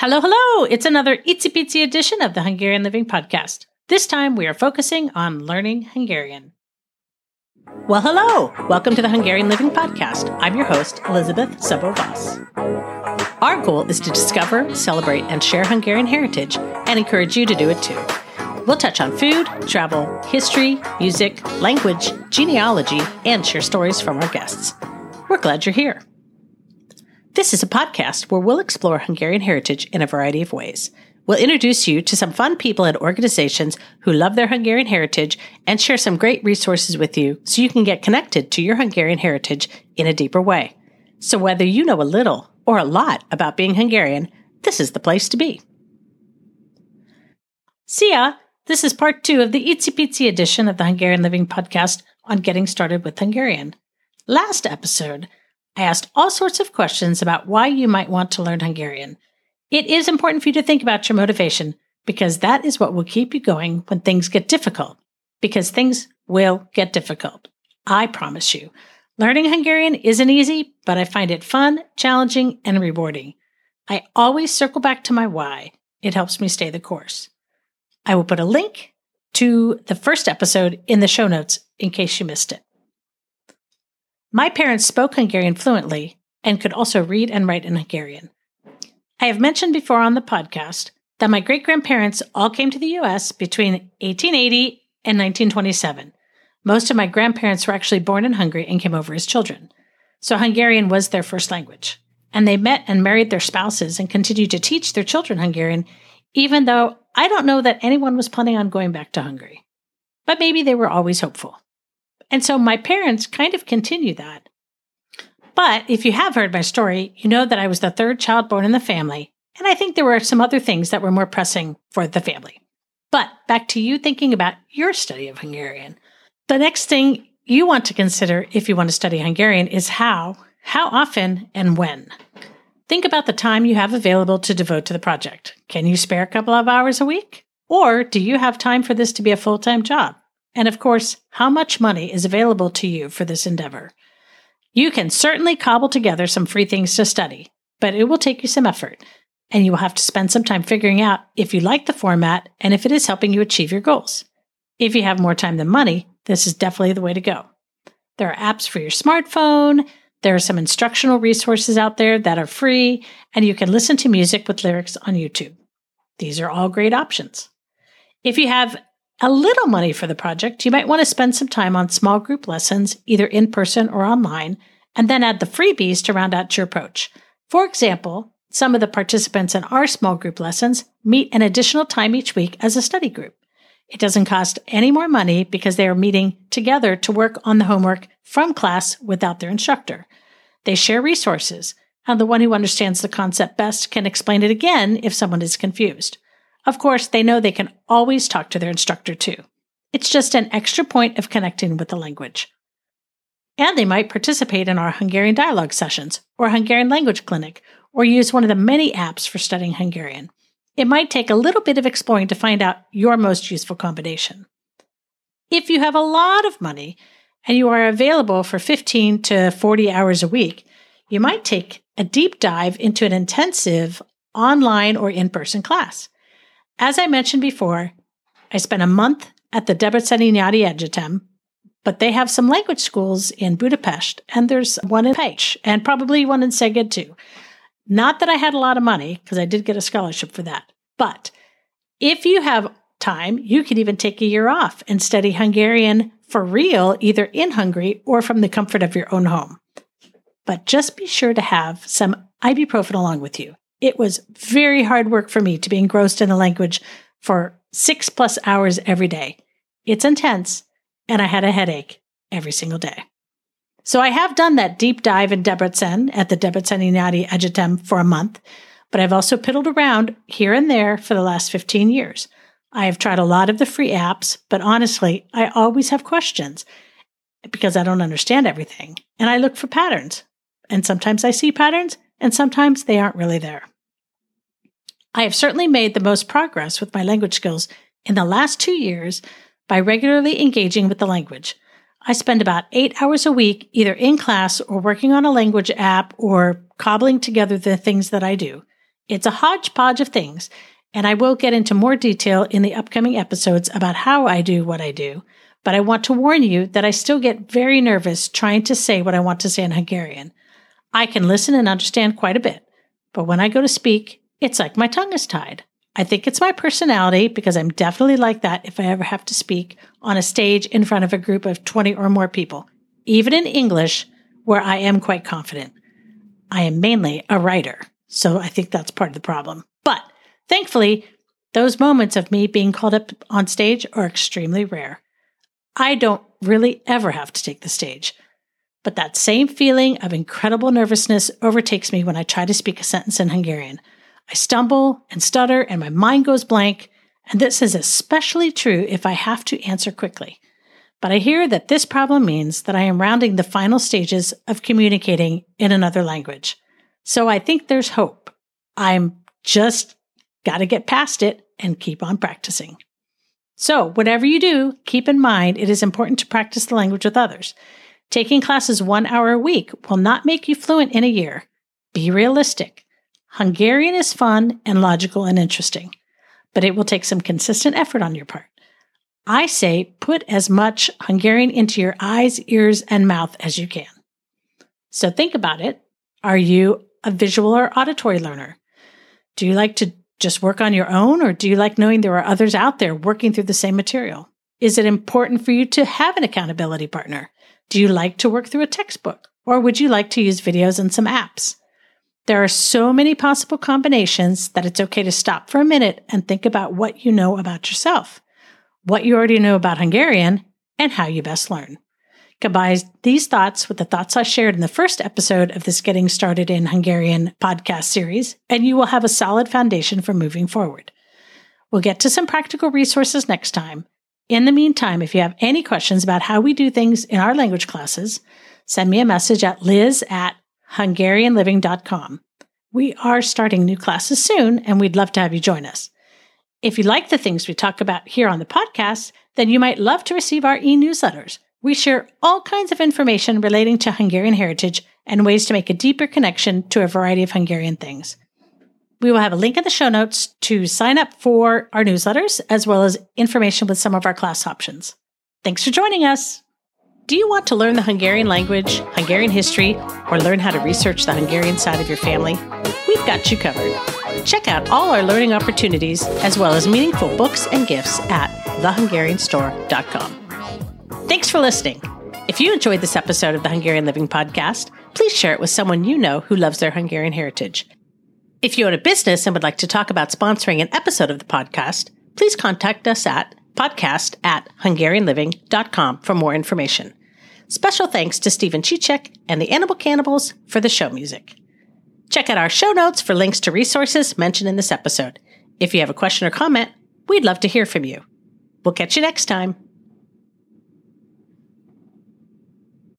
Hello, hello! It's another itsy bitsy edition of the Hungarian Living Podcast. This time we are focusing on learning Hungarian. Well, hello! Welcome to the Hungarian Living Podcast. I'm your host, Elizabeth Szabó-Vos. Our goal is to discover, celebrate, and share Hungarian heritage and encourage you to do it too. We'll touch on food, travel, history, music, language, genealogy, and share stories from our guests. We're glad you're here. This is a podcast where we'll explore Hungarian heritage in a variety of ways. We'll introduce you to some fun people and organizations who love their Hungarian heritage and share some great resources with you so you can get connected to your Hungarian heritage in a deeper way. So, whether you know a little or a lot about being Hungarian, this is the place to be. Szia, this is part two of the Itsy Bitsy edition of the Hungarian Living Podcast on getting started with Hungarian. Last episode, I asked all sorts of questions about why you might want to learn Hungarian. It is important for you to think about your motivation because that is what will keep you going when things get difficult. Because things will get difficult. I promise you. Learning Hungarian isn't easy, but I find it fun, challenging, and rewarding. I always circle back to my why. It helps me stay the course. I will put a link to the first episode in the show notes in case you missed it. My parents spoke Hungarian fluently and could also read and write in Hungarian. I have mentioned before on the podcast that my great grandparents all came to the US between 1880 and 1927. Most of my grandparents were actually born in Hungary and came over as children. So Hungarian was their first language. And they met and married their spouses and continued to teach their children Hungarian, even though I don't know that anyone was planning on going back to Hungary. But maybe they were always hopeful. And so my parents kind of continue that. But if you have heard my story, you know that I was the third child born in the family, and I think there were some other things that were more pressing for the family. But back to you thinking about your study of Hungarian. The next thing you want to consider if you want to study Hungarian is how, how often, and when. Think about the time you have available to devote to the project. Can you spare a couple of hours a week? Or do you have time for this to be a full time job? And of course, how much money is available to you for this endeavor? You can certainly cobble together some free things to study, but it will take you some effort, and you will have to spend some time figuring out if you like the format and if it is helping you achieve your goals. If you have more time than money, this is definitely the way to go. There are apps for your smartphone, there are some instructional resources out there that are free, and you can listen to music with lyrics on YouTube. These are all great options. If you have a little money for the project, you might want to spend some time on small group lessons, either in person or online, and then add the freebies to round out your approach. For example, some of the participants in our small group lessons meet an additional time each week as a study group. It doesn't cost any more money because they are meeting together to work on the homework from class without their instructor. They share resources, and the one who understands the concept best can explain it again if someone is confused. Of course, they know they can always talk to their instructor too. It's just an extra point of connecting with the language. And they might participate in our Hungarian dialogue sessions or Hungarian language clinic or use one of the many apps for studying Hungarian. It might take a little bit of exploring to find out your most useful combination. If you have a lot of money and you are available for 15 to 40 hours a week, you might take a deep dive into an intensive online or in person class. As I mentioned before, I spent a month at the Debreceni Egyetem, but they have some language schools in Budapest, and there's one in Pécs, and probably one in Szeged too. Not that I had a lot of money, because I did get a scholarship for that. But if you have time, you could even take a year off and study Hungarian for real, either in Hungary or from the comfort of your own home. But just be sure to have some ibuprofen along with you. It was very hard work for me to be engrossed in the language for six plus hours every day. It's intense, and I had a headache every single day. So I have done that deep dive in Debrecen at the Debreceni Nyári Egyetem for a month, but I've also piddled around here and there for the last 15 years. I have tried a lot of the free apps, but honestly, I always have questions because I don't understand everything. And I look for patterns. And sometimes I see patterns, and sometimes they aren't really there. I have certainly made the most progress with my language skills in the last two years by regularly engaging with the language. I spend about eight hours a week either in class or working on a language app or cobbling together the things that I do. It's a hodgepodge of things, and I will get into more detail in the upcoming episodes about how I do what I do. But I want to warn you that I still get very nervous trying to say what I want to say in Hungarian. I can listen and understand quite a bit, but when I go to speak, it's like my tongue is tied. I think it's my personality because I'm definitely like that if I ever have to speak on a stage in front of a group of 20 or more people, even in English, where I am quite confident. I am mainly a writer, so I think that's part of the problem. But thankfully, those moments of me being called up on stage are extremely rare. I don't really ever have to take the stage. But that same feeling of incredible nervousness overtakes me when I try to speak a sentence in Hungarian. I stumble and stutter, and my mind goes blank. And this is especially true if I have to answer quickly. But I hear that this problem means that I am rounding the final stages of communicating in another language. So I think there's hope. I'm just got to get past it and keep on practicing. So, whatever you do, keep in mind it is important to practice the language with others. Taking classes one hour a week will not make you fluent in a year. Be realistic. Hungarian is fun and logical and interesting, but it will take some consistent effort on your part. I say put as much Hungarian into your eyes, ears, and mouth as you can. So think about it. Are you a visual or auditory learner? Do you like to just work on your own, or do you like knowing there are others out there working through the same material? Is it important for you to have an accountability partner? Do you like to work through a textbook, or would you like to use videos and some apps? There are so many possible combinations that it's okay to stop for a minute and think about what you know about yourself what you already know about Hungarian, and how you best learn. Combine these thoughts with the thoughts I shared in the first episode of this Getting Started in Hungarian podcast series, and you will have a solid foundation for moving forward. We'll get to some practical resources next time. In the meantime, if you have any questions about how we do things in our language classes, send me a message at liz at hungarianliving.com. We are starting new classes soon, and we'd love to have you join us. If you like the things we talk about here on the podcast, then you might love to receive our e newsletters. We share all kinds of information relating to Hungarian heritage and ways to make a deeper connection to a variety of Hungarian things. We will have a link in the show notes to sign up for our newsletters, as well as information with some of our class options. Thanks for joining us. Do you want to learn the Hungarian language, Hungarian history, or learn how to research the Hungarian side of your family? We've got you covered. Check out all our learning opportunities as well as meaningful books and gifts at thehungarianstore.com. Thanks for listening. If you enjoyed this episode of the Hungarian Living Podcast, please share it with someone you know who loves their Hungarian heritage. If you own a business and would like to talk about sponsoring an episode of the podcast, please contact us at podcast at hungarianliving.com for more information. Special thanks to Stephen Chichek and the Animal Cannibals for the show music. Check out our show notes for links to resources mentioned in this episode. If you have a question or comment, we'd love to hear from you. We'll catch you next time.